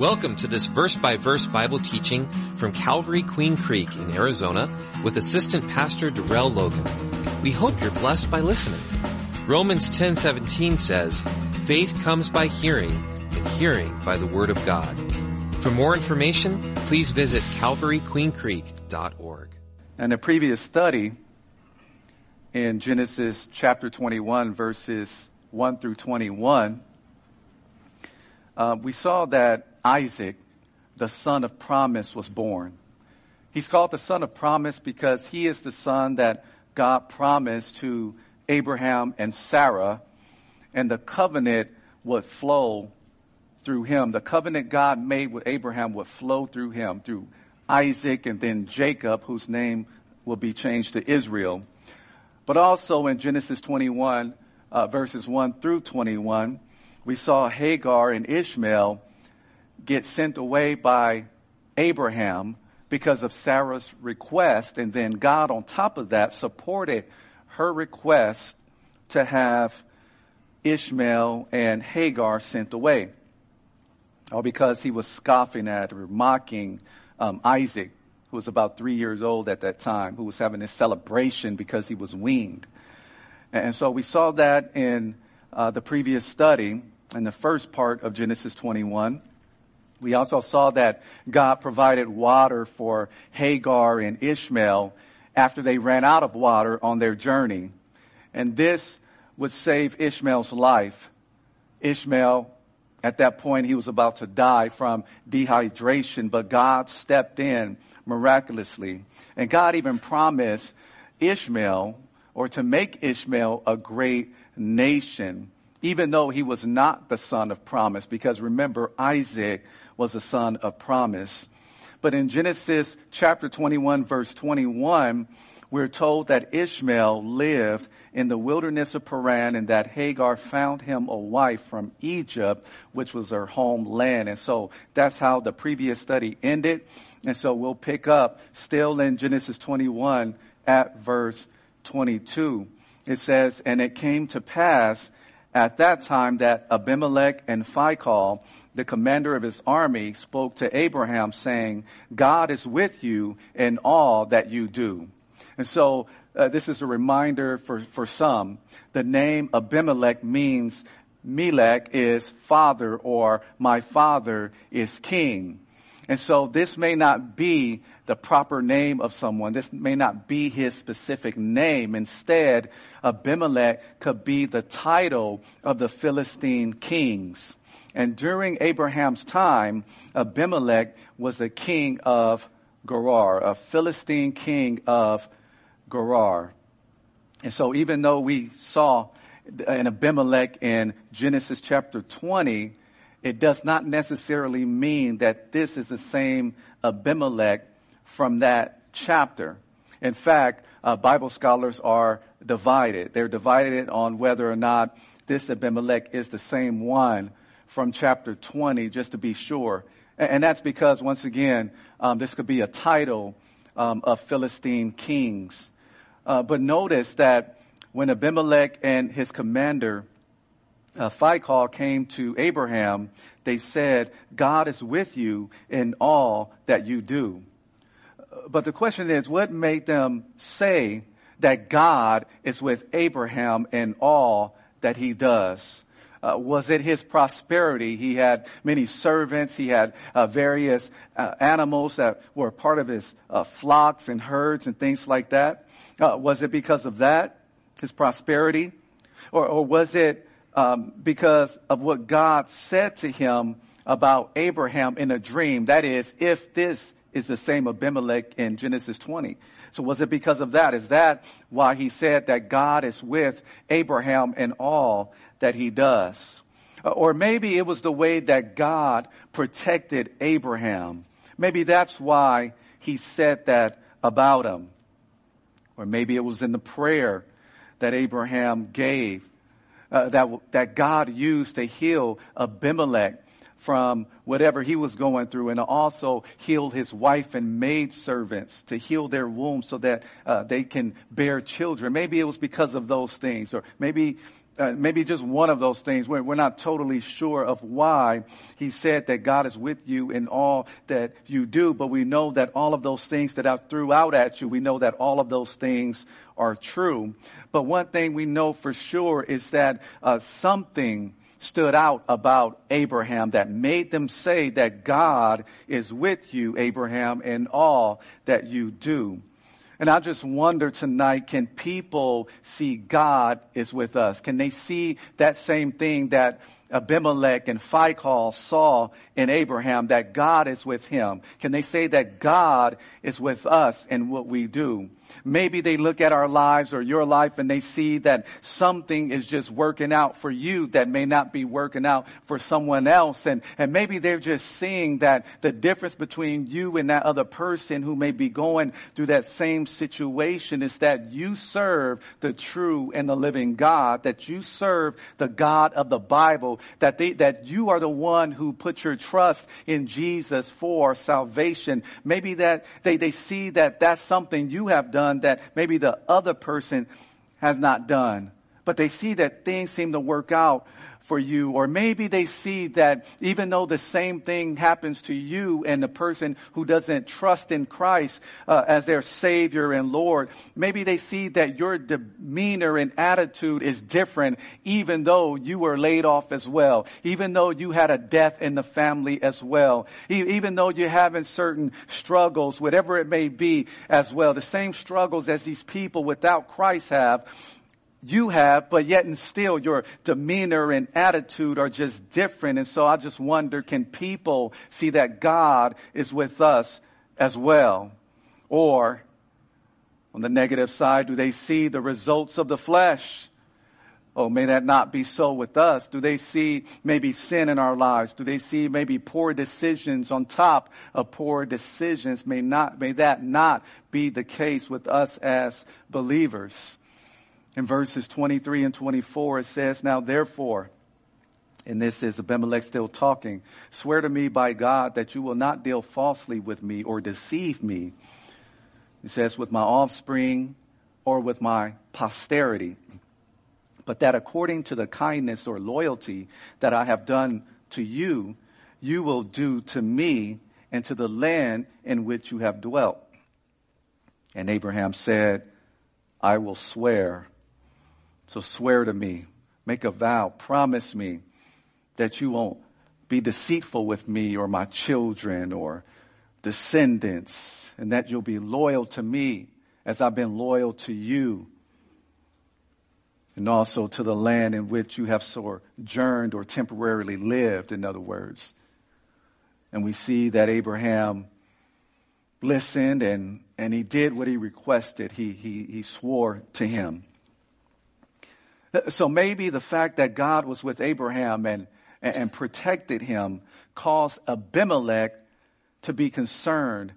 Welcome to this verse by verse Bible teaching from Calvary Queen Creek in Arizona with Assistant Pastor Darrell Logan. We hope you're blessed by listening. Romans 10:17 says, "Faith comes by hearing, and hearing by the word of God." For more information, please visit calvaryqueencreek.org. In a previous study in Genesis chapter 21 verses 1 through 21, uh, we saw that Isaac, the son of promise, was born. He's called the son of promise because he is the son that God promised to Abraham and Sarah, and the covenant would flow through him. The covenant God made with Abraham would flow through him, through Isaac and then Jacob, whose name will be changed to Israel. But also in Genesis 21, uh, verses 1 through 21, we saw Hagar and Ishmael get sent away by Abraham because of Sarah's request. And then God, on top of that, supported her request to have Ishmael and Hagar sent away. Or because he was scoffing at or mocking um, Isaac, who was about three years old at that time, who was having this celebration because he was weaned. And so we saw that in uh, the previous study in the first part of Genesis 21. We also saw that God provided water for Hagar and Ishmael after they ran out of water on their journey. And this would save Ishmael's life. Ishmael, at that point, he was about to die from dehydration, but God stepped in miraculously. And God even promised Ishmael, or to make Ishmael a great nation even though he was not the son of promise, because remember, Isaac was a son of promise. But in Genesis chapter 21 verse 21, we're told that Ishmael lived in the wilderness of Paran and that Hagar found him a wife from Egypt, which was her homeland. And so that's how the previous study ended. And so we'll pick up still in Genesis 21 at verse 22. It says, and it came to pass at that time that Abimelech and Phicol, the commander of his army, spoke to Abraham saying, God is with you in all that you do. And so uh, this is a reminder for, for some. The name Abimelech means Melech is father or my father is king. And so this may not be the proper name of someone. This may not be his specific name. Instead, Abimelech could be the title of the Philistine kings. And during Abraham's time, Abimelech was a king of Gerar, a Philistine king of Gerar. And so even though we saw an Abimelech in Genesis chapter 20, it does not necessarily mean that this is the same Abimelech from that chapter. In fact, uh, Bible scholars are divided. They're divided on whether or not this Abimelech is the same one from chapter 20, just to be sure. And, that's because, once again, um, this could be a title um, of Philistine kings. Uh, but notice that when Abimelech and his commander uh, Phicol came to Abraham, they said, God is with you in all that you do. But the question is, what made them say that God is with Abraham in all that he does? Uh, was it his prosperity? He had many servants. He had uh, various uh, animals that were part of his uh, flocks and herds and things like that. Uh, was it because of that, his prosperity? Or, or was it um, because of what God said to him about Abraham in a dream. That is, if this is the same Abimelech in Genesis 20. So was it because of that? Is that why he said that God is with Abraham in all that he does? Uh, or maybe it was the way that God protected Abraham. Maybe that's why he said that about him. Or maybe it was in the prayer that Abraham gave uh, that, that God used to heal Abimelech from whatever he was going through and also healed his wife and maid servants to heal their wombs so that uh, they can bear children. Maybe it was because of those things or maybe uh, maybe just one of those things where we're not totally sure of why he said that God is with you in all that you do, but we know that all of those things that I threw out at you, we know that all of those things are true. But one thing we know for sure is that uh, something stood out about Abraham that made them say that God is with you, Abraham, in all that you do. And I just wonder tonight, can people see God is with us? Can they see that same thing that Abimelech and Phicol saw in Abraham that God is with him? Can they say that God is with us in what we do? Maybe they look at our lives or your life and they see that something is just working out for you that may not be working out for someone else. And, and maybe they're just seeing that the difference between you and that other person who may be going through that same situation is that you serve the true and the living God, that you serve the God of the Bible that they, that you are the one who put your trust in Jesus for salvation. Maybe that they, they see that that's something you have done that maybe the other person has not done. But they see that things seem to work out for you. Or maybe they see that even though the same thing happens to you and the person who doesn't trust in Christ uh, as their Savior and Lord, maybe they see that your demeanor and attitude is different even though you were laid off as well. Even though you had a death in the family as well. even though you're having certain struggles, whatever it may be as well. The same struggles as these people without Christ have you have, but yet and still your demeanor and attitude are just different. And so I just wonder, can people see that God is with us as well? Or on the negative side, do they see the results of the flesh? Oh, may that not be so with us. Do they see maybe sin in our lives? Do they see maybe poor decisions on top of poor decisions? May not, may that not be the case with us as believers in verses 23 and 24, it says, Now therefore, and this is Abimelech still talking, swear to me by God that you will not deal falsely with me or deceive me. It says, with my offspring or with my posterity, but that according to the kindness or loyalty that I have done to you, you will do to me and to the land in which you have dwelt. And Abraham said, I will swear so swear to me, make a vow, promise me that you won't be deceitful with me or my children or descendants and that you'll be loyal to me as I've been loyal to you and also to the land in which you have sojourned or temporarily lived, in other words. And we see that Abraham listened and, and he did what he requested. He, he, he swore to him. So maybe the fact that God was with Abraham and, and protected him caused Abimelech to be concerned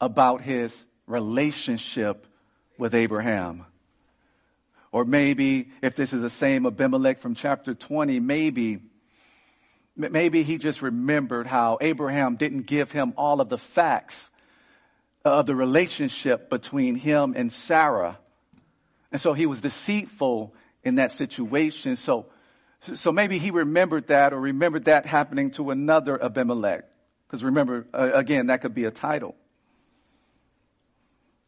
about his relationship with Abraham. Or maybe, if this is the same Abimelech from chapter 20, maybe, maybe he just remembered how Abraham didn't give him all of the facts of the relationship between him and Sarah. And so he was deceitful in that situation. So, so maybe he remembered that or remembered that happening to another Abimelech. Because remember, uh, again, that could be a title.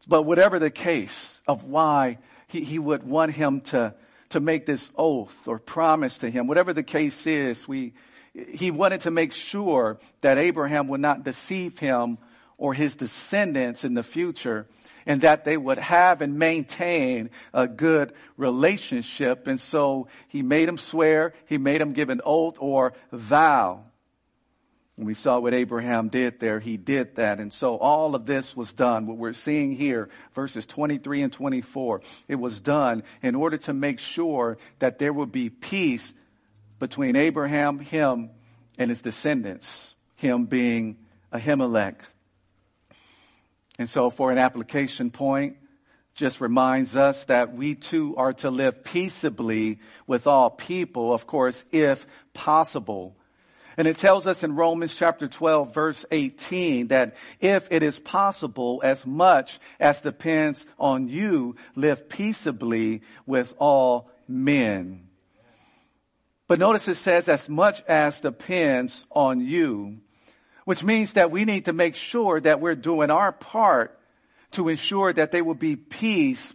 But whatever the case of why he, he would want him to, to make this oath or promise to him, whatever the case is, we, he wanted to make sure that Abraham would not deceive him or his descendants in the future and that they would have and maintain a good relationship. And so he made them swear, he made them give an oath or vow. And we saw what Abraham did there. He did that. And so all of this was done. What we're seeing here, verses 23 and 24, it was done in order to make sure that there would be peace between Abraham, him, and his descendants, him being Abimelech. And so for an application point, just reminds us that we too are to live peaceably with all people, of course, if possible. And it tells us in Romans chapter 12 verse 18 that if it is possible, as much as depends on you, live peaceably with all men. But notice it says as much as depends on you, which means that we need to make sure that we're doing our part to ensure that there will be peace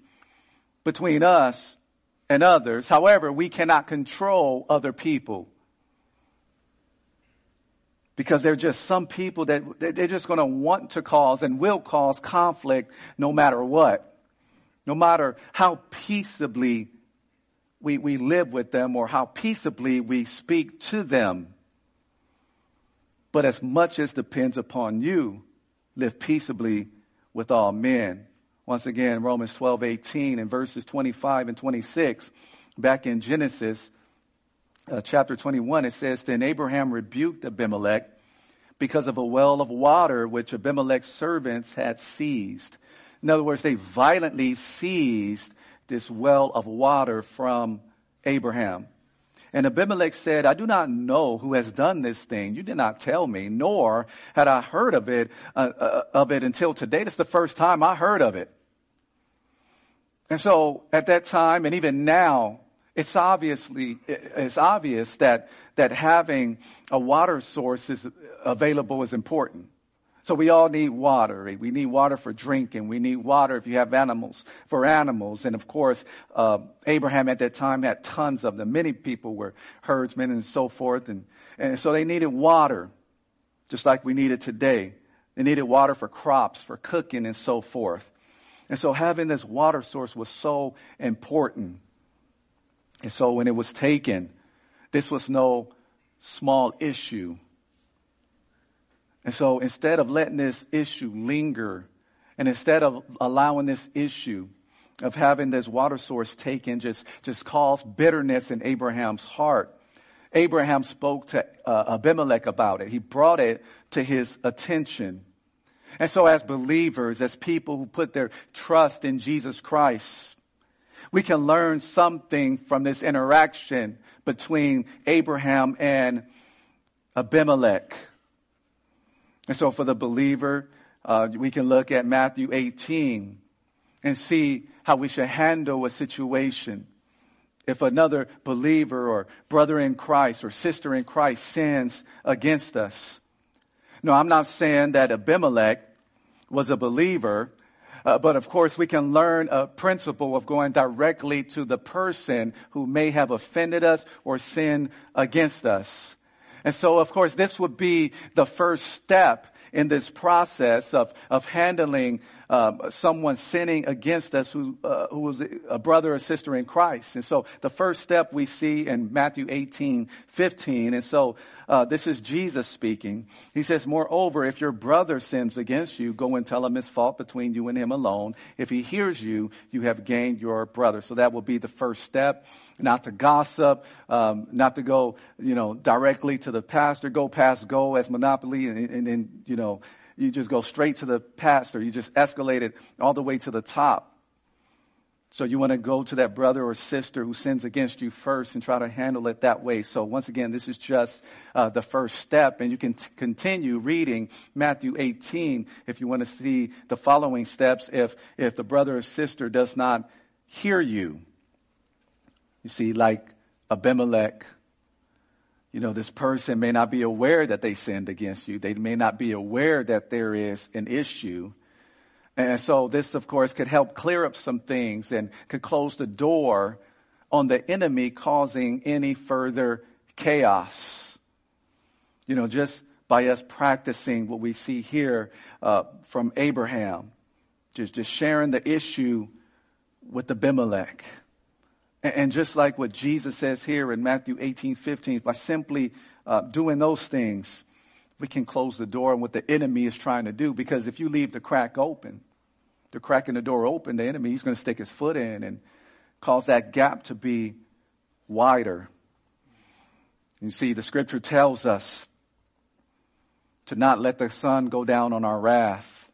between us and others. However, we cannot control other people. Because there are just some people that they're just going to want to cause and will cause conflict no matter what. No matter how peaceably we, we live with them or how peaceably we speak to them. But as much as depends upon you, live peaceably with all men. Once again, Romans 12, 18 and verses 25 and 26, back in Genesis uh, chapter 21, it says, Then Abraham rebuked Abimelech because of a well of water which Abimelech's servants had seized. In other words, they violently seized this well of water from Abraham. And Abimelech said, I do not know who has done this thing. You did not tell me, nor had I heard of it, uh, uh, of it until today. This is the first time I heard of it. And so at that time, and even now, it's obviously, it's obvious that, that having a water source is available is important. So we all need water. We need water for drinking. We need water if you have animals, for animals. And of course, uh, Abraham at that time had tons of them. Many people were herdsmen and so forth. And, and so they needed water, just like we need it today. They needed water for crops, for cooking and so forth. And so having this water source was so important. And so when it was taken, this was no small issue. And so instead of letting this issue linger, and instead of allowing this issue of having this water source taken just, just cause bitterness in Abraham's heart, Abraham spoke to uh, Abimelech about it. He brought it to his attention. And so as believers, as people who put their trust in Jesus Christ, we can learn something from this interaction between Abraham and Abimelech. And so for the believer, uh, we can look at Matthew 18 and see how we should handle a situation. If another believer or brother in Christ or sister in Christ sins against us. No, I'm not saying that Abimelech was a believer, uh, but of course we can learn a principle of going directly to the person who may have offended us or sinned against us. And so, of course, this would be the first step in this process of, of handling um, someone sinning against us who, uh, who was a brother or sister in Christ. And so the first step we see in Matthew 18, 15. And so uh, this is Jesus speaking. He says, moreover, if your brother sins against you, go and tell him his fault between you and him alone. If he hears you, you have gained your brother. So that will be the first step. Not to gossip, um, not to go, you know, directly to the pastor, go past go as monopoly and then, you know, you just go straight to the pastor. You just escalate it all the way to the top. So you want to go to that brother or sister who sins against you first and try to handle it that way. So once again, this is just uh, the first step, and you can t- continue reading Matthew 18 if you want to see the following steps. If if the brother or sister does not hear you, you see, like Abimelech you know, this person may not be aware that they sinned against you. They may not be aware that there is an issue. And so this, of course, could help clear up some things and could close the door on the enemy causing any further chaos. You know, just by us practicing what we see here uh, from Abraham, just, just sharing the issue with Abimelech. And just like what Jesus says here in Matthew 18, 15, by simply uh, doing those things, we can close the door on what the enemy is trying to do. Because if you leave the crack open, the crack in the door open, the enemy, he's going to stick his foot in and cause that gap to be wider. You see, the scripture tells us to not let the sun go down on our wrath.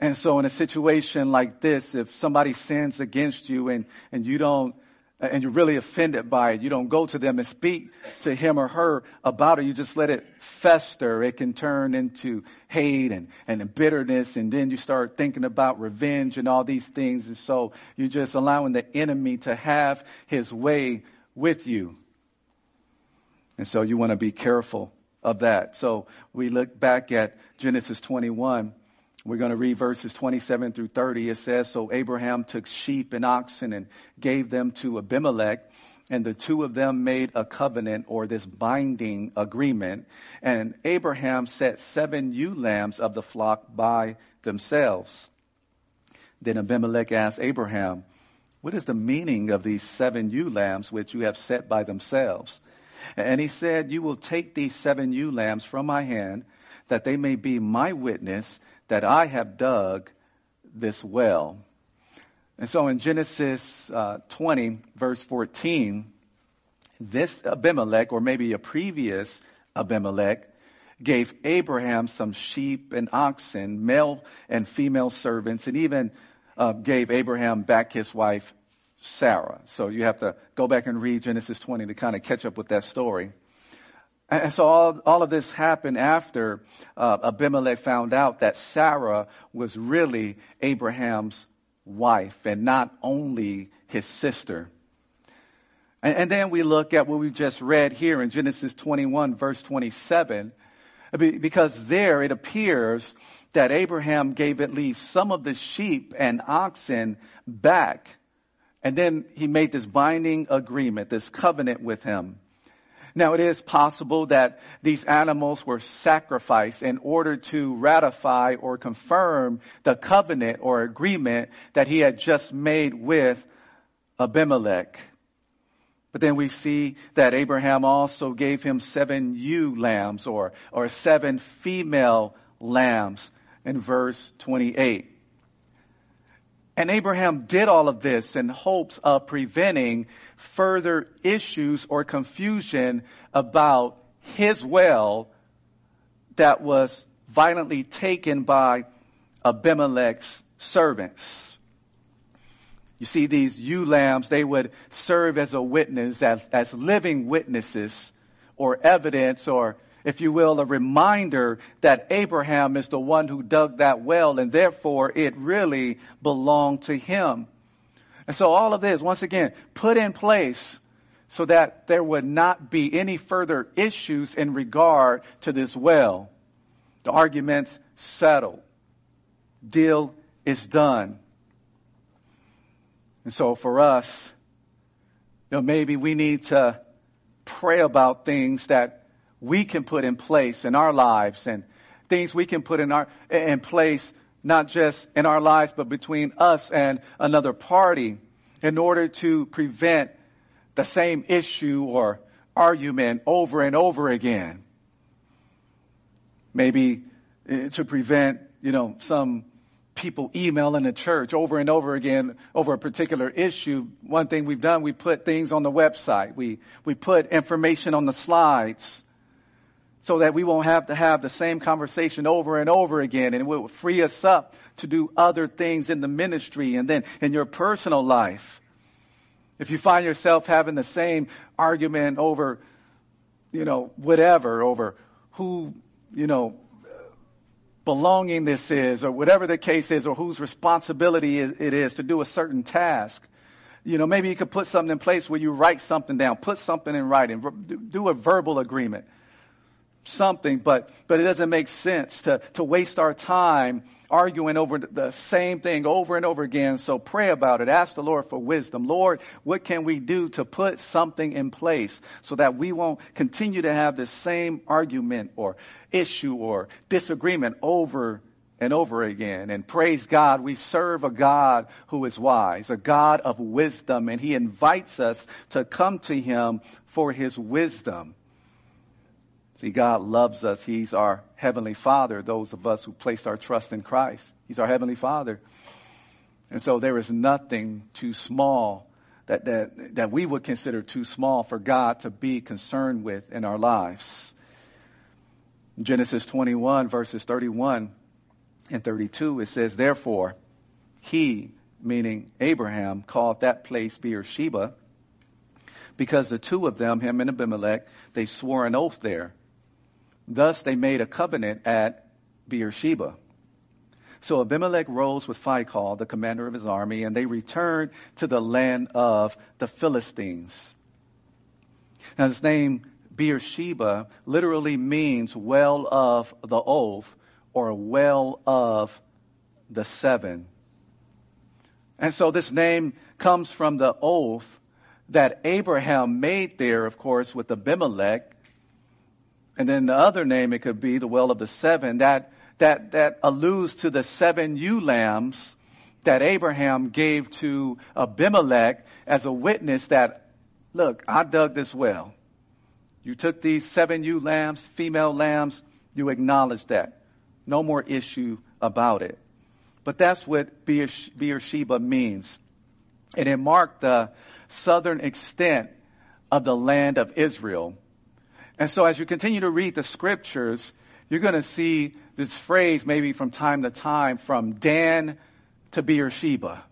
And so in a situation like this, if somebody sins against you and, and you don't, and you're really offended by it, you don't go to them and speak to him or her about it. You just let it fester. It can turn into hate and, and bitterness. And then you start thinking about revenge and all these things. And so you're just allowing the enemy to have his way with you. And so you want to be careful of that. So we look back at Genesis 21. We're going to read verses 27 through 30. It says, So Abraham took sheep and oxen and gave them to Abimelech and the two of them made a covenant or this binding agreement. And Abraham set seven ewe lambs of the flock by themselves. Then Abimelech asked Abraham, What is the meaning of these seven ewe lambs which you have set by themselves? And he said, You will take these seven ewe lambs from my hand, that they may be my witness that I have dug this well. And so in Genesis uh, 20, verse 14, this Abimelech, or maybe a previous Abimelech, gave Abraham some sheep and oxen, male and female servants, and even uh, gave Abraham back his wife Sarah. So you have to go back and read Genesis 20 to kind of catch up with that story. And so all, all of this happened after uh, Abimelech found out that Sarah was really Abraham's wife and not only his sister. And, and then we look at what we just read here in Genesis 21 verse 27 because there it appears that Abraham gave at least some of the sheep and oxen back. And then he made this binding agreement, this covenant with him. Now it is possible that these animals were sacrificed in order to ratify or confirm the covenant or agreement that he had just made with Abimelech. But then we see that Abraham also gave him seven ewe lambs or, or seven female lambs in verse 28. And Abraham did all of this in hopes of preventing further issues or confusion about his well that was violently taken by Abimelech's servants. You see, these ewe lambs, they would serve as a witness, as, as living witnesses or evidence or if you will, a reminder that Abraham is the one who dug that well and therefore it really belonged to him. And so all of this, once again, put in place so that there would not be any further issues in regard to this well. The argument's settled. Deal is done. And so for us, you know, maybe we need to pray about things that we can put in place in our lives and things we can put in our in place not just in our lives but between us and another party in order to prevent the same issue or argument over and over again. Maybe eh, to prevent you know some people emailing the church over and over again over a particular issue. One thing we've done we put things on the website. We we put information on the slides so that we won't have to have the same conversation over and over again and it will free us up to do other things in the ministry and then in your personal life. If you find yourself having the same argument over, you know, whatever, over who, you know, belonging this is or whatever the case is or whose responsibility it is to do a certain task, you know, maybe you could put something in place where you write something down, put something in writing, do a verbal agreement something, but, but it doesn't make sense to, to waste our time arguing over the same thing over and over again. So pray about it. Ask the Lord for wisdom. Lord, what can we do to put something in place so that we won't continue to have the same argument or issue or disagreement over and over again. And praise God, we serve a God who is wise, a God of wisdom, and He invites us to come to Him for His wisdom. See, God loves us. He's our Heavenly Father, those of us who placed our trust in Christ. He's our Heavenly Father. And so there is nothing too small that, that, that we would consider too small for God to be concerned with in our lives. Genesis 21 verses 31 and 32, it says, Therefore, he, meaning Abraham, called that place Beersheba, because the two of them, him and Abimelech, they swore an oath there Thus they made a covenant at Beersheba. So Abimelech rose with Phicol, the commander of his army, and they returned to the land of the Philistines. Now this name Beersheba literally means well of the oath or well of the seven. And so this name comes from the oath that Abraham made there, of course, with Abimelech. And then the other name it could be the well of the seven that, that, that alludes to the seven ewe lambs that Abraham gave to Abimelech as a witness that, look, I dug this well. You took these seven ewe lambs, female lambs, you acknowledged that. No more issue about it. But that's what Beersheba means. And it marked the southern extent of the land of Israel. And so as you continue to read the scriptures, you're going to see this phrase maybe from time to time from Dan to Beersheba.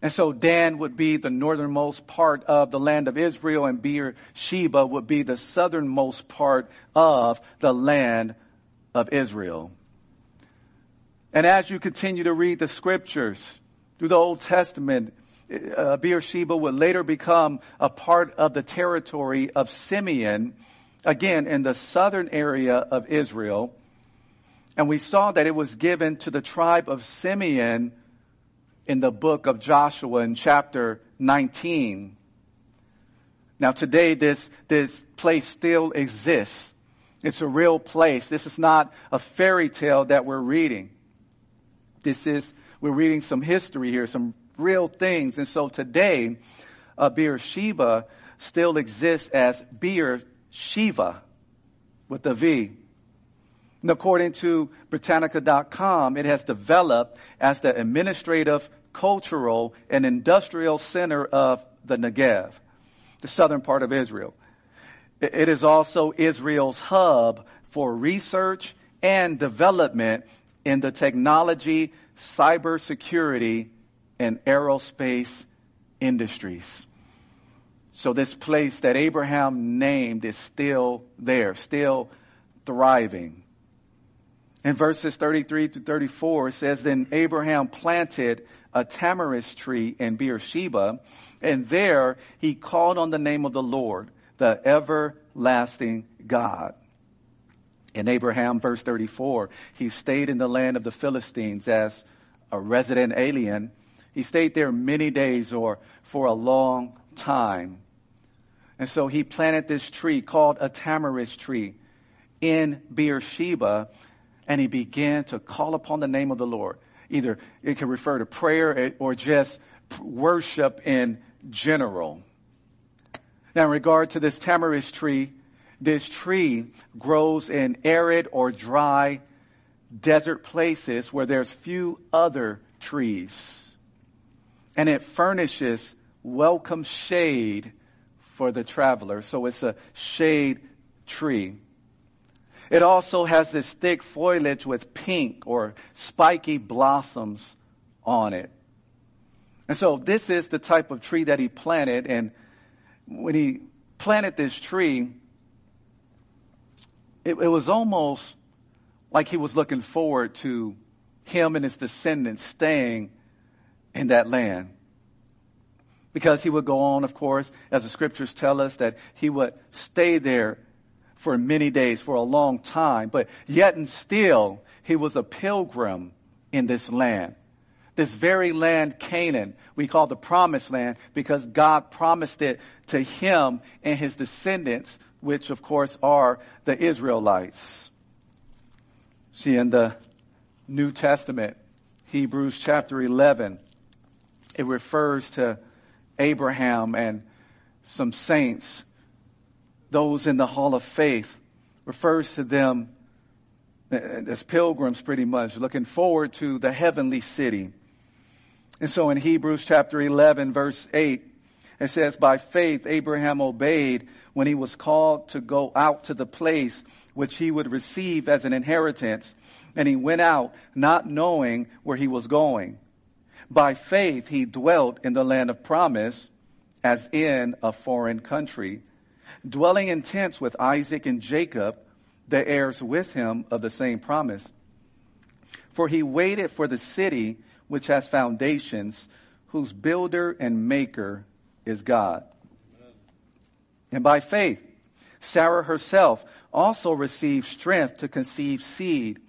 And so Dan would be the northernmost part of the land of Israel and Beersheba would be the southernmost part of the land of Israel. And as you continue to read the scriptures through the Old Testament, uh, Beersheba would later become a part of the territory of Simeon, again in the southern area of Israel. And we saw that it was given to the tribe of Simeon in the book of Joshua in chapter 19. Now today this, this place still exists. It's a real place. This is not a fairy tale that we're reading. This is, we're reading some history here, some real things. And so today, uh, Beersheba still exists as Beer Shiva with a V. And according to Britannica.com, it has developed as the administrative, cultural, and industrial center of the Negev, the southern part of Israel. It is also Israel's hub for research and development in the technology, cybersecurity, and aerospace industries. So this place that Abraham named is still there, still thriving. In verses 33 to 34, it says, Then Abraham planted a tamarisk tree in Beersheba, and there he called on the name of the Lord, the everlasting God. In Abraham, verse 34, he stayed in the land of the Philistines as a resident alien. He stayed there many days or for a long time. And so he planted this tree called a tamarisk tree in Beersheba, and he began to call upon the name of the Lord. Either it can refer to prayer or just worship in general. Now, in regard to this tamarisk tree, this tree grows in arid or dry desert places where there's few other trees. And it furnishes welcome shade for the traveler. So it's a shade tree. It also has this thick foliage with pink or spiky blossoms on it. And so this is the type of tree that he planted. And when he planted this tree, it, it was almost like he was looking forward to him and his descendants staying in that land. Because he would go on, of course, as the scriptures tell us, that he would stay there for many days, for a long time, but yet and still, he was a pilgrim in this land. This very land, Canaan, we call the promised land because God promised it to him and his descendants which of course are the Israelites. See, in the New Testament, Hebrews chapter 11, it refers to Abraham and some saints, those in the hall of faith, refers to them as pilgrims pretty much, looking forward to the heavenly city. And so in Hebrews chapter 11 verse 8, it says, by faith Abraham obeyed when he was called to go out to the place which he would receive as an inheritance. And he went out not knowing where he was going. By faith he dwelt in the land of promise as in a foreign country, dwelling in tents with Isaac and Jacob, the heirs with him of the same promise. For he waited for the city which has foundations, whose builder and maker is God. And by faith, Sarah herself also received strength to conceive seed,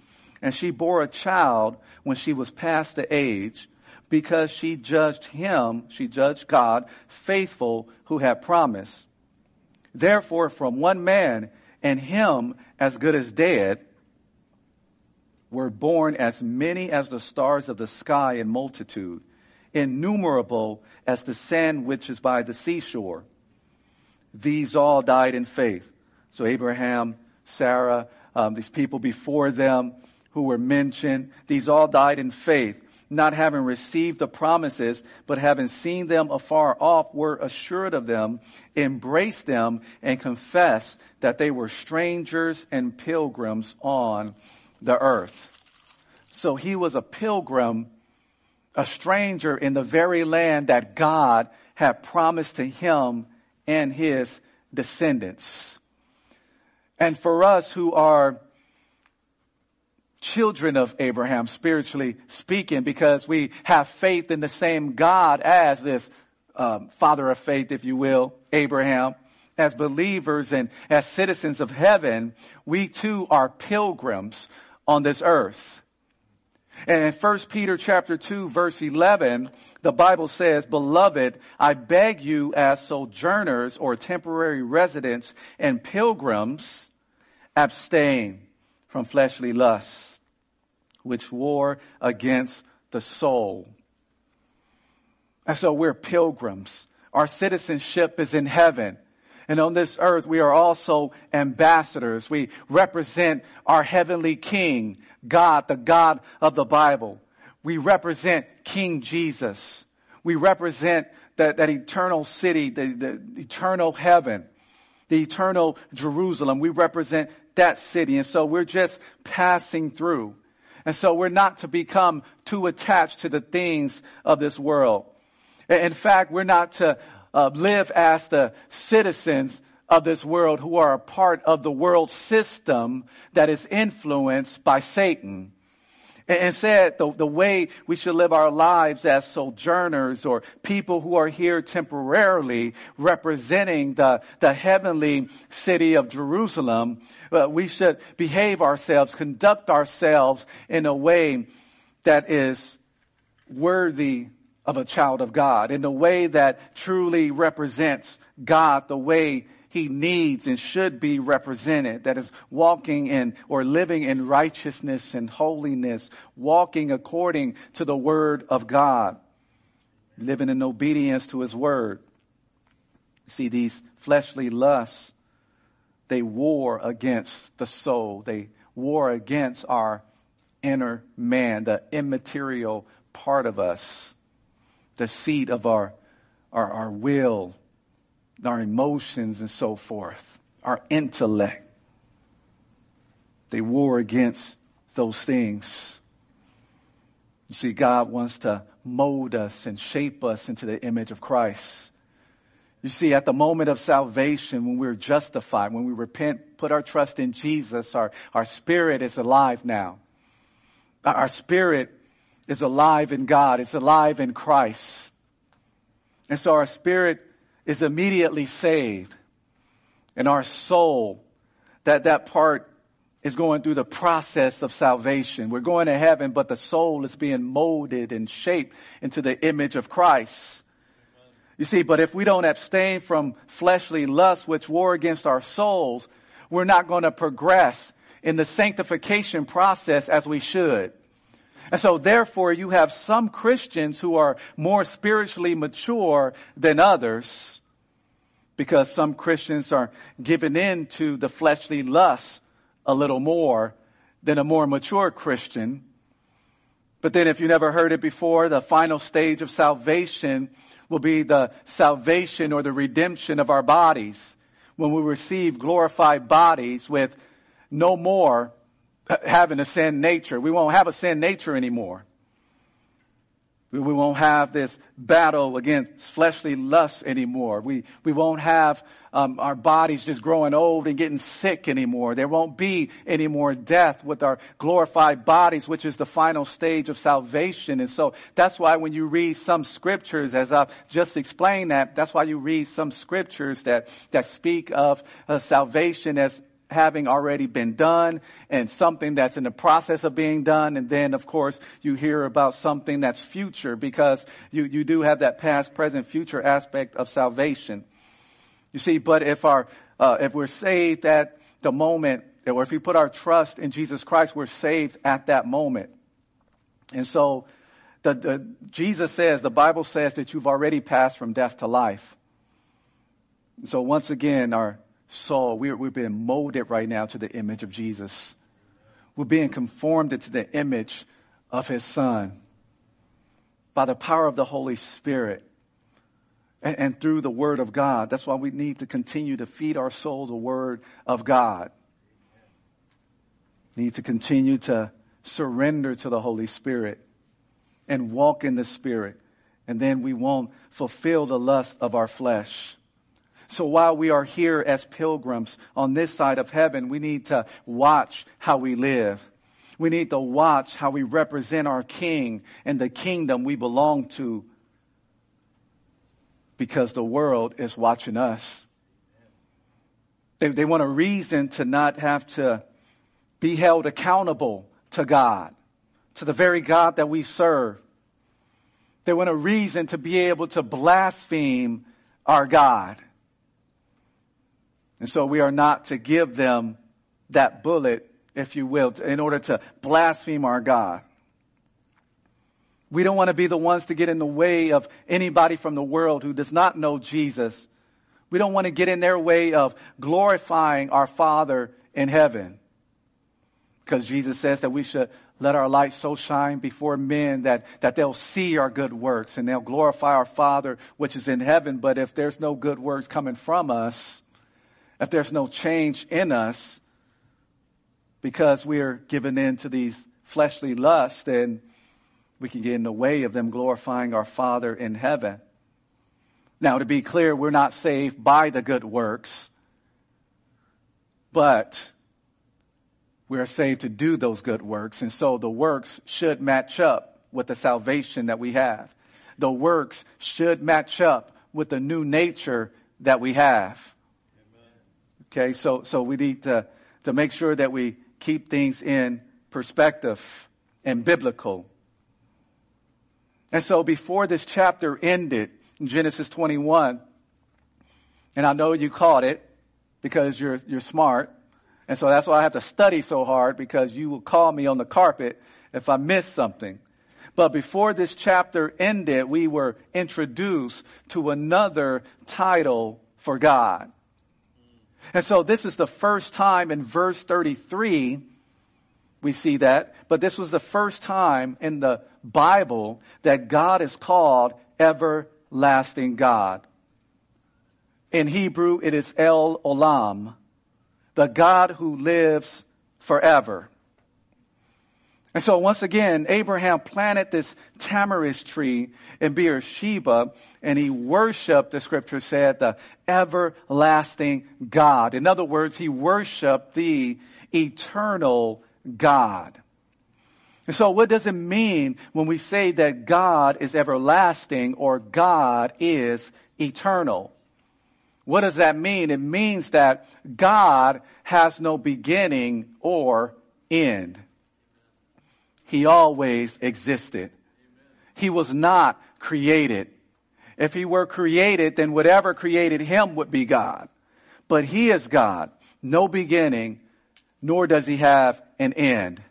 and she bore a child when she was past the age, because she judged him, she judged God, faithful who had promised. Therefore, from one man, and him as good as dead, were born as many as the stars of the sky in multitude, innumerable as the sand which is by the seashore. These all died in faith. So Abraham, Sarah, um, these people before them who were mentioned, these all died in faith, not having received the promises, but having seen them afar off, were assured of them, embraced them, and confessed that they were strangers and pilgrims on the earth. So he was a pilgrim, a stranger in the very land that God had promised to him and his descendants. And for us who are children of Abraham, spiritually speaking, because we have faith in the same God as this um, father of faith, if you will, Abraham, as believers and as citizens of heaven, we too are pilgrims on this earth. And in 1 Peter chapter 2 verse 11, the Bible says, Beloved, I beg you as sojourners or temporary residents and pilgrims, abstain from fleshly lusts, which war against the soul. And so we're pilgrims. Our citizenship is in heaven. And on this earth, we are also ambassadors. We represent our heavenly King, God, the God of the Bible. We represent King Jesus. We represent that, that eternal city, the, the eternal heaven, the eternal Jerusalem. We represent that city. And so we're just passing through. And so we're not to become too attached to the things of this world. In fact, we're not to uh, live as the citizens of this world who are a part of the world system that is influenced by Satan. And said the, the way we should live our lives as sojourners or people who are here temporarily representing the, the heavenly city of Jerusalem, uh, we should behave ourselves, conduct ourselves in a way that is worthy of a child of God in a way that truly represents God the way he needs and should be represented. That is walking in or living in righteousness and holiness, walking according to the word of God, living in obedience to his word. See, these fleshly lusts, they war against the soul. They war against our inner man, the immaterial part of us the seat of our, our, our will, our emotions and so forth, our intellect. They war against those things. You see, God wants to mold us and shape us into the image of Christ. You see, at the moment of salvation, when we're justified, when we repent, put our trust in Jesus, our, our spirit is alive now. Our spirit is alive in God, it's alive in Christ. And so our spirit is immediately saved. And our soul, that, that part is going through the process of salvation. We're going to heaven, but the soul is being molded and shaped into the image of Christ. You see, but if we don't abstain from fleshly lusts which war against our souls, we're not going to progress in the sanctification process as we should. And so therefore you have some Christians who are more spiritually mature than others because some Christians are given in to the fleshly lusts a little more than a more mature Christian. But then if you never heard it before, the final stage of salvation will be the salvation or the redemption of our bodies when we receive glorified bodies with no more having a sin nature. We won't have a sin nature anymore. We won't have this battle against fleshly lusts anymore. We, we won't have um, our bodies just growing old and getting sick anymore. There won't be any more death with our glorified bodies, which is the final stage of salvation. And so that's why when you read some scriptures, as I've just explained that, that's why you read some scriptures that, that speak of uh, salvation as having already been done and something that's in the process of being done. And then, of course, you hear about something that's future because you, you do have that past, present, future aspect of salvation. You see, but if our, uh, if we're saved at the moment, or if we put our trust in Jesus Christ, we're saved at that moment. And so, the, the, Jesus says, the Bible says that you've already passed from death to life. So once again, our soul. We're, we're being molded right now to the image of Jesus. We're being conformed into the image of his son by the power of the Holy Spirit and, and through the word of God. That's why we need to continue to feed our souls the word of God. Need to continue to surrender to the Holy Spirit and walk in the Spirit. And then we won't fulfill the lust of our flesh. So while we are here as pilgrims on this side of heaven, we need to watch how we live. We need to watch how we represent our King and the kingdom we belong to because the world is watching us. They, they want a reason to not have to be held accountable to God, to the very God that we serve. They want a reason to be able to blaspheme our God. And so we are not to give them that bullet, if you will, in order to blaspheme our God. We don't want to be the ones to get in the way of anybody from the world who does not know Jesus. We don't want to get in their way of glorifying our Father in heaven. Because Jesus says that we should let our light so shine before men that, that they'll see our good works and they'll glorify our Father which is in heaven. But if there's no good works coming from us, if there's no change in us because we're given in to these fleshly lusts, then we can get in the way of them glorifying our Father in heaven. Now, to be clear, we're not saved by the good works, but we are saved to do those good works. And so the works should match up with the salvation that we have. The works should match up with the new nature that we have. Okay, so, so we need to, to make sure that we keep things in perspective and biblical. And so before this chapter ended Genesis 21, and I know you caught it because you're, you're smart. And so that's why I have to study so hard because you will call me on the carpet if I miss something. But before this chapter ended, we were introduced to another title for God. And so this is the first time in verse 33 we see that, but this was the first time in the Bible that God is called everlasting God. In Hebrew, it is El Olam, the God who lives forever. And so once again, Abraham planted this tamarisk tree in Beersheba and he worshiped, the scripture said, the everlasting God. In other words, he worshiped the eternal God. And so what does it mean when we say that God is everlasting or God is eternal? What does that mean? It means that God has no beginning or end. He always existed. He was not created. If he were created, then whatever created him would be God. But he is God, no beginning, nor does he have an end.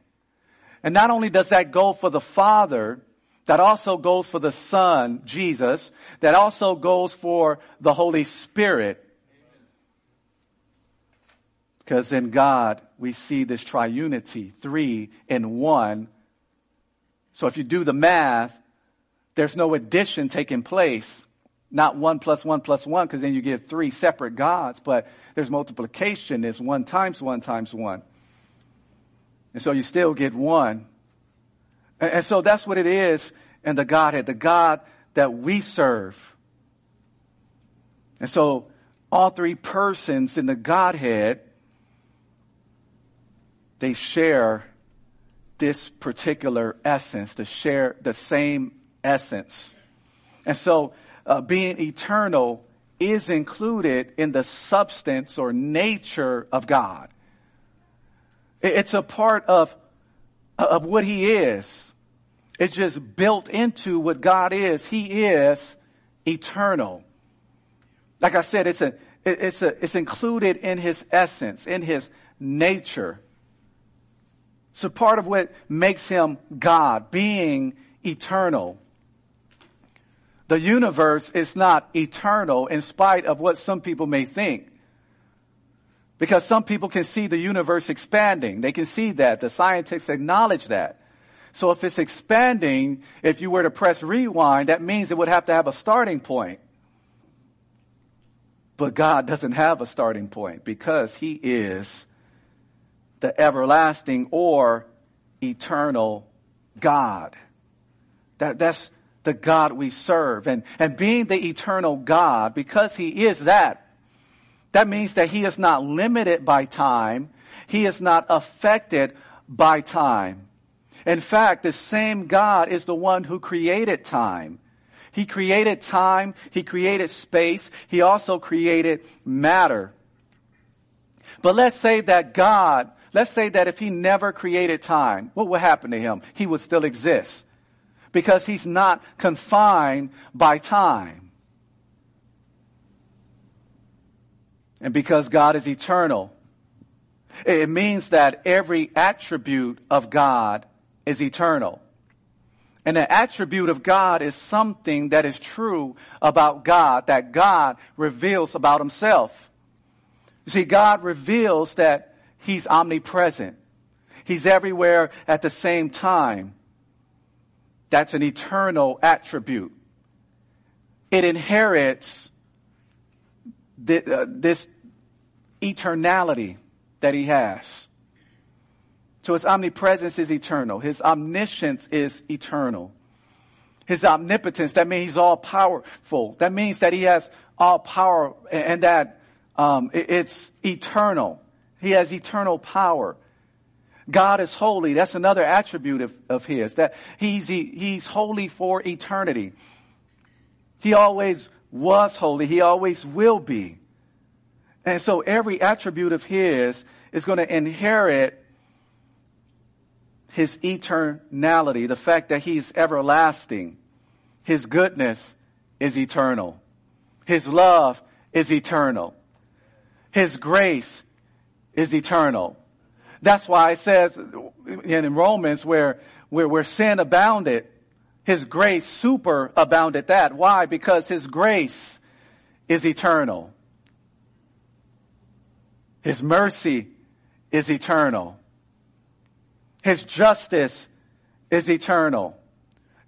And not only does that go for the Father, that also goes for the Son, Jesus, that also goes for the Holy Spirit. Because in God, we see this triunity, three in one, so if you do the math, there's no addition taking place. Not one plus one plus one, because then you get three separate gods, but there's multiplication. It's one times one times one. And so you still get one. And, so that's what it is in the Godhead, the God that we serve. And so all three persons in the Godhead, they share this particular essence, to share the same essence. And so uh, being eternal is included in the substance or nature of God. It's a part of, of what He is. It's just built into what God is. He is eternal. Like I said, it's a, it's a, it's included in His essence, in His nature. A part of what makes Him God, being eternal. The universe is not eternal in spite of what some people may think. Because some people can see the universe expanding. They can see that. The scientists acknowledge that. So if it's expanding, if you were to press rewind, that means it would have to have a starting point. But God doesn't have a starting point because He is the everlasting or eternal God. That, that's, the God we serve. And, and being the eternal God, because He is that, that means that He is not limited by time. He is not affected by time. In fact, the same God is the one who created time. He created time. He created space. He also created matter. But let's say that God, let's say that if he never created time, what would happen to him? He would still exist because he's not confined by time. And because God is eternal, it means that every attribute of God is eternal. And the attribute of God is something that is true about God, that God reveals about himself. You see, God reveals that he's omnipresent. He's everywhere at the same time. That's an eternal attribute. It inherits uh, this eternality that he has. So his omnipresence is eternal. His omniscience is eternal. His omnipotence, that means he's all powerful. That means that he has all power and that um, it's eternal. He has eternal power. God is holy. That's another attribute of, of his, that he's, he, he's holy for eternity. He always was holy. He always will be. And so every attribute of his is going to inherit his eternality, the fact that he's everlasting. His goodness is eternal. His love is eternal. His grace is eternal. That's why it says in Romans where, where, where sin abounded, his grace super abounded that. Why? Because his grace is eternal. His mercy is eternal. His justice is eternal.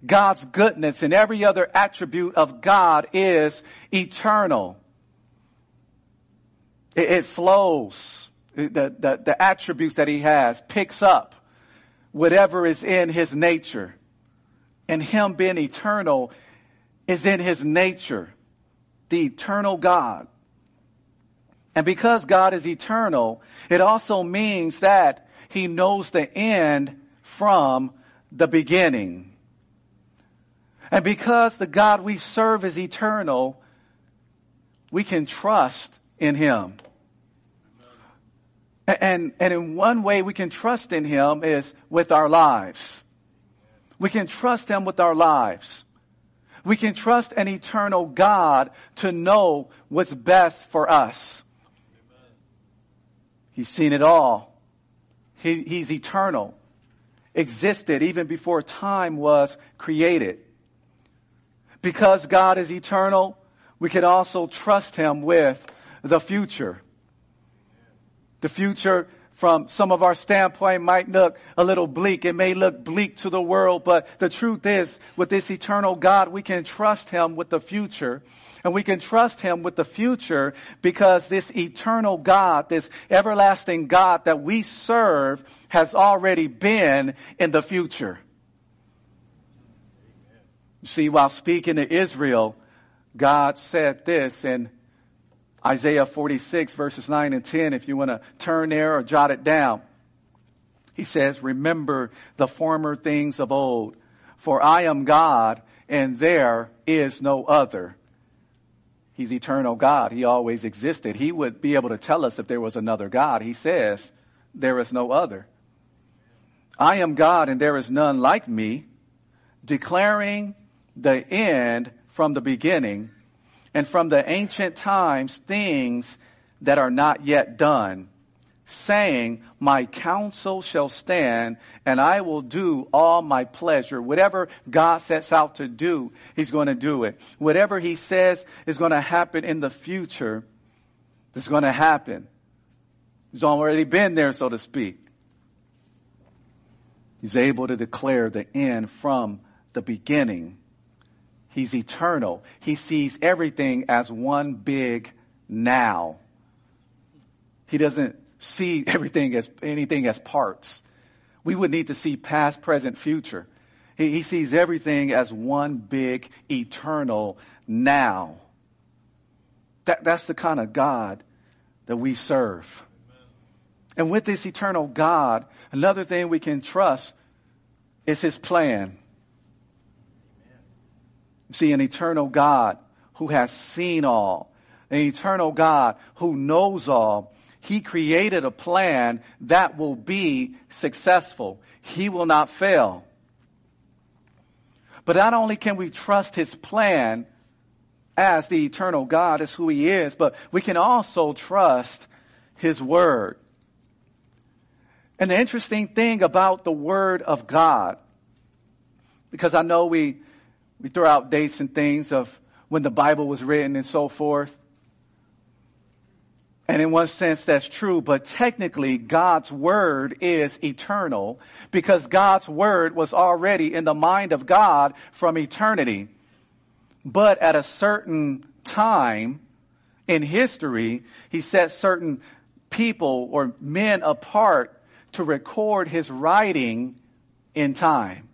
God's goodness and every other attribute of God is eternal. It, it flows the, the, the attributes that he has, picks up whatever is in his nature. And him being eternal is in his nature, the eternal God. And because God is eternal, it also means that he knows the end from the beginning. And because the God we serve is eternal, we can trust in him. And, and in one way we can trust in Him is with our lives. We can trust Him with our lives. We can trust an eternal God to know what's best for us. He's seen it all. He, he's eternal. Existed even before time was created. Because God is eternal, we can also trust Him with the future. The future from some of our standpoint might look a little bleak. It may look bleak to the world, but the truth is with this eternal God, we can trust Him with the future. And we can trust Him with the future because this eternal God, this everlasting God that we serve has already been in the future. See, while speaking to Israel, God said this in Isaiah 46 verses 9 and 10, if you want to turn there or jot it down. He says, remember the former things of old, for I am God and there is no other. He's eternal God. He always existed. He would be able to tell us if there was another God. He says, there is no other. I am God and there is none like me, declaring the end from the beginning and from the ancient times things that are not yet done, saying, my counsel shall stand and I will do all my pleasure. Whatever God sets out to do, He's going to do it. Whatever He says is going to happen in the future, it's going to happen. He's already been there, so to speak. He's able to declare the end from the beginning. He's eternal. He sees everything as one big now. He doesn't see everything as anything as parts. We would need to see past, present, future. He, he sees everything as one big eternal now. That, that's the kind of God that we serve. And with this eternal God, another thing we can trust is His plan. See, an eternal God who has seen all, an eternal God who knows all, he created a plan that will be successful. He will not fail. But not only can we trust his plan as the eternal God is who he is, but we can also trust his word. And the interesting thing about the word of God, because I know we we throw out dates and things of when the Bible was written and so forth. And in one sense, that's true, but technically, God's Word is eternal because God's Word was already in the mind of God from eternity. But at a certain time in history, He set certain people or men apart to record His writing in time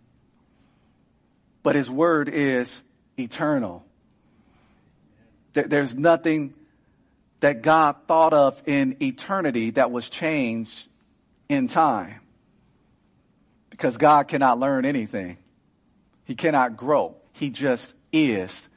but his word is eternal. There's nothing that God thought of in eternity that was changed in time. Because God cannot learn anything. He cannot grow. He just is.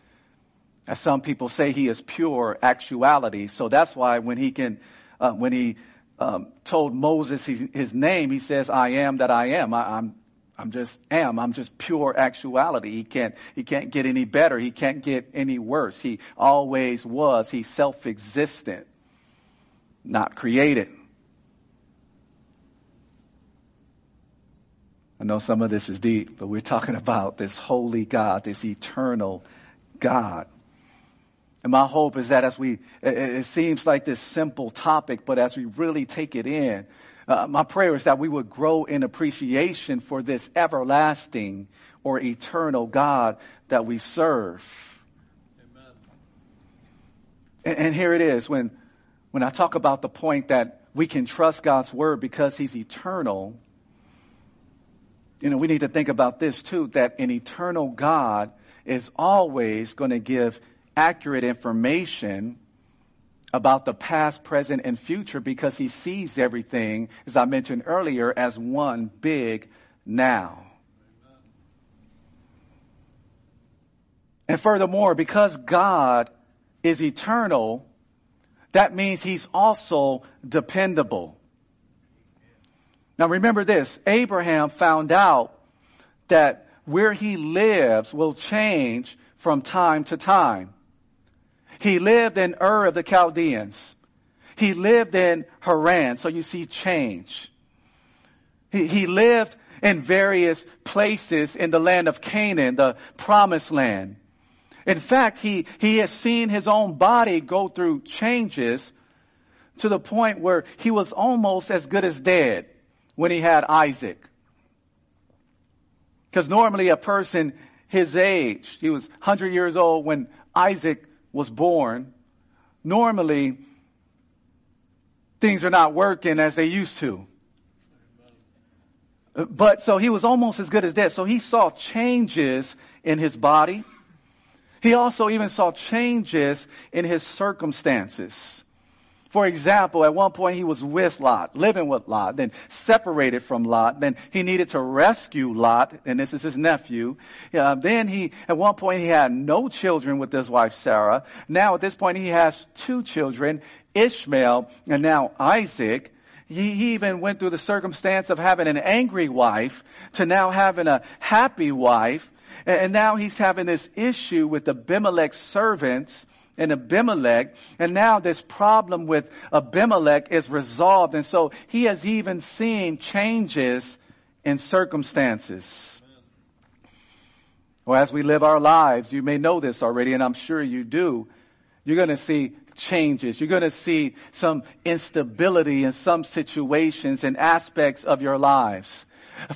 As some people say, he is pure actuality. So that's why when he can, uh, when he um, told Moses his, his, name, he says, "I am that I am." I, I'm I'm just am. I'm just pure actuality. He can't, he can't get any better. He can't get any worse. He always was. He's self-existent, not created. I know some of this is deep, but we're talking about this holy God, this eternal God. And my hope is that as we, it, seems like this simple topic, but as we really take it in, uh, my prayer is that we would grow in appreciation for this everlasting or eternal God that we serve. Amen. And, and here it is when, when I talk about the point that we can trust God's word because he's eternal. You know, we need to think about this too, that an eternal God is always going to give accurate information about the past, present, and future because he sees everything, as I mentioned earlier, as one big now. And furthermore, because God is eternal, that means he's also dependable. Now remember this, Abraham found out that where he lives will change from time to time. He lived in Ur of the Chaldeans. He lived in Haran, so you see change. He, he lived in various places in the land of Canaan, the promised land. In fact, he, he has seen his own body go through changes to the point where he was almost as good as dead when he had Isaac. Because normally a person his age, he was 100 years old when Isaac was born, normally things are not working as they used to. But so he was almost as good as dead. So he saw changes in his body. He also even saw changes in his circumstances. For example, at one point he was with Lot, living with Lot, then separated from Lot. Then he needed to rescue Lot, and this is his nephew. Uh, then he, at one point he had no children with his wife Sarah. Now at this point he has two children, Ishmael and now Isaac. He, even went through the circumstance of having an angry wife to now having a happy wife. And, and now he's having this issue with Abimelech's servants and Abimelech. And now this problem with Abimelech is resolved. And so he has even seen changes in circumstances. Well, as we live our lives, you may know this already, and I'm sure you do. You're going to see changes. You're going to see some instability in some situations and aspects of your lives.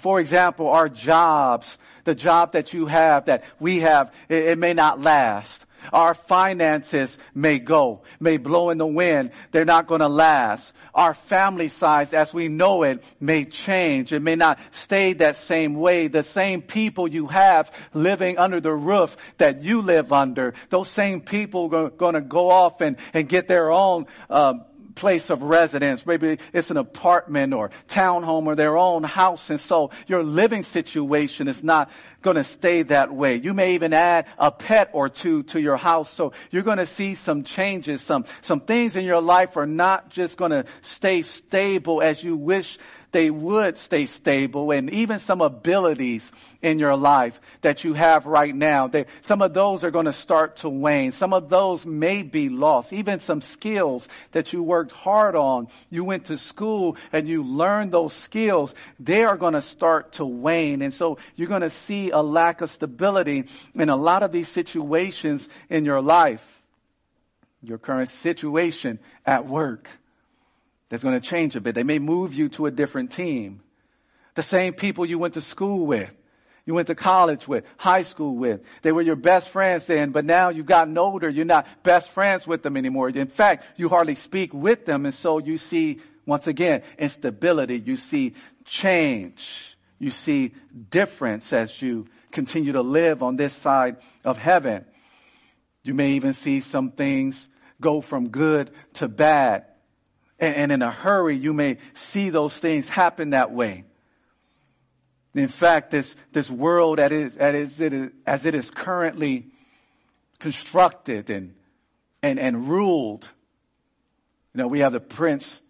For example, our jobs, the job that you have, that we have, it, it may not last. Our finances may go, may blow in the wind. They're not going to last. Our family size as we know it may change. It may not stay that same way. The same people you have living under the roof that you live under, those same people are going to go off and, and get their own um, place of residence. Maybe it's an apartment or townhome or their own house. And so your living situation is not going to stay that way. You may even add a pet or two to your house. So you're going to see some changes. Some, some things in your life are not just going to stay stable as you wish they would stay stable and even some abilities in your life that you have right now. They, some of those are going to start to wane. Some of those may be lost. Even some skills that you worked hard on. You went to school and you learned those skills. They are going to start to wane. And so you're going to see a lack of stability in a lot of these situations in your life. Your current situation at work that's going to change a bit. They may move you to a different team. The same people you went to school with, you went to college with, high school with. They were your best friends then, but now you've gotten older. You're not best friends with them anymore. In fact, you hardly speak with them. And so you see, once again, instability. You see change. You see difference as you continue to live on this side of heaven. You may even see some things go from good to bad and, and in a hurry, you may see those things happen that way. In fact, this, this world that is as it is, as it is currently constructed and, and, and ruled, you know, we have the prince,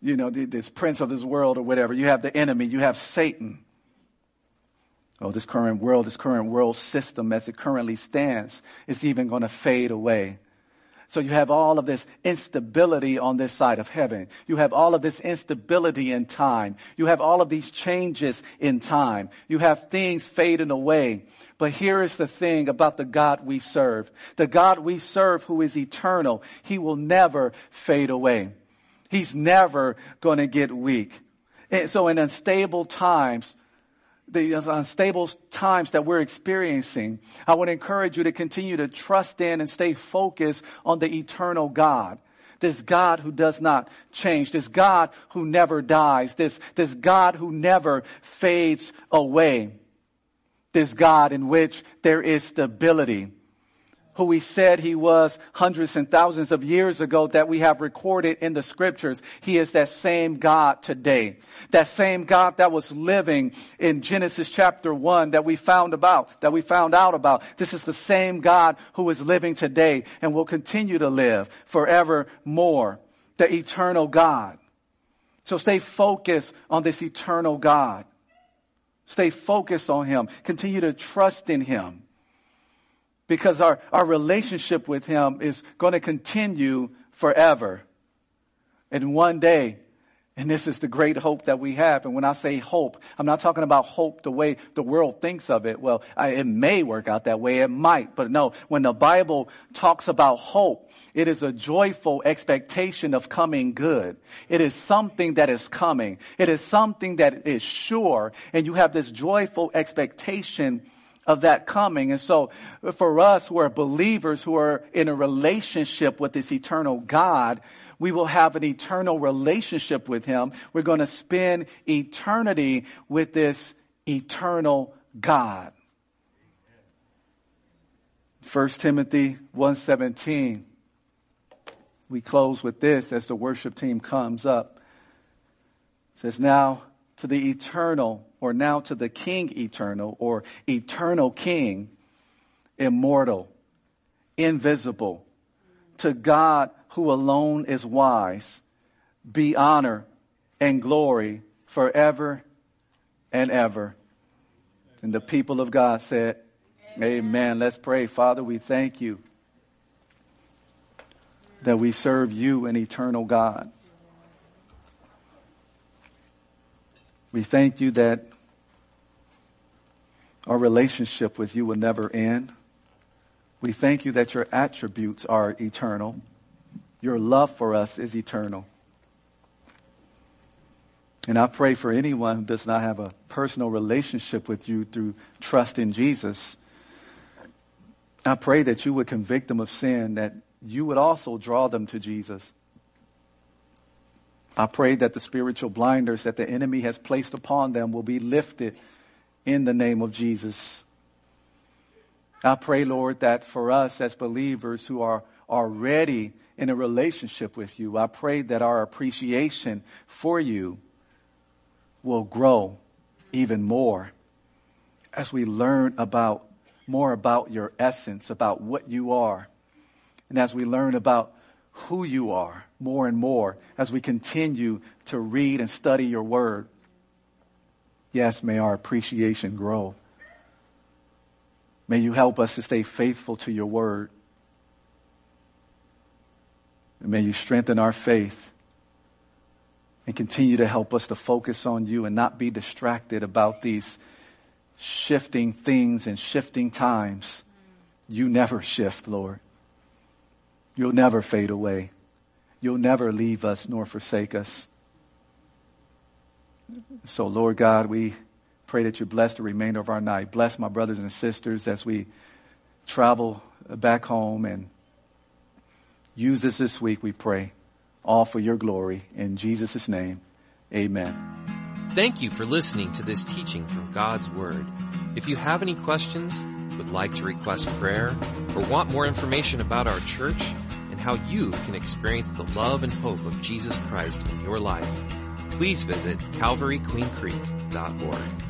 you know, this prince of this world or whatever. You have the enemy, you have Satan. Oh, this current world, this current world system as it currently stands is even going to fade away. So you have all of this instability on this side of heaven. You have all of this instability in time. You have all of these changes in time. You have things fading away. But here is the thing about the God we serve. The God we serve who is eternal, He will never fade away. He's never going to get weak. And so in unstable times, the unstable times that we're experiencing, I would encourage you to continue to trust in and stay focused on the eternal God. This God who does not change. This God who never dies. This, this God who never fades away. This God in which there is stability who he said he was hundreds and thousands of years ago that we have recorded in the scriptures. He is that same God today. That same God that was living in Genesis chapter one that we found about, that we found out about. This is the same God who is living today and will continue to live forevermore. The eternal God. So stay focused on this eternal God. Stay focused on Him. Continue to trust in Him because our, our relationship with Him is going to continue forever. And one day, and this is the great hope that we have. And when I say hope, I'm not talking about hope the way the world thinks of it. Well, I, it may work out that way. It might. But no, when the Bible talks about hope, it is a joyful expectation of coming good. It is something that is coming. It is something that is sure. And you have this joyful expectation of that coming. And so for us who are believers who are in a relationship with this eternal God, we will have an eternal relationship with Him. We're going to spend eternity with this eternal God. 1 Timothy 117. We close with this as the worship team comes up. It says, Now to the eternal, or now to the King eternal, or eternal King, immortal, invisible, to God who alone is wise, be honor and glory forever and ever. And the people of God said, Amen. Amen. Let's pray. Father, we thank you that we serve you, an eternal God. We thank you that our relationship with you will never end. We thank you that your attributes are eternal. Your love for us is eternal. And I pray for anyone who does not have a personal relationship with you through trust in Jesus. I pray that you would convict them of sin, that you would also draw them to Jesus. I pray that the spiritual blinders that the enemy has placed upon them will be lifted in the name of Jesus. I pray, Lord, that for us as believers who are already in a relationship with you, I pray that our appreciation for you will grow even more as we learn about more about your essence, about what you are. And as we learn about who you are more and more as we continue to read and study your word. Yes, may our appreciation grow. May you help us to stay faithful to your word. And may you strengthen our faith and continue to help us to focus on you and not be distracted about these shifting things and shifting times. You never shift, Lord. You'll never fade away. You'll never leave us nor forsake us. So, Lord God, we pray that you bless the remainder of our night. Bless my brothers and sisters as we travel back home and use this this week, we pray. All for your glory. In Jesus' name, amen. Thank you for listening to this teaching from God's Word. If you have any questions, would like to request prayer, or want more information about our church and how you can experience the love and hope of Jesus Christ in your life, please visit calvaryqueencreek.org.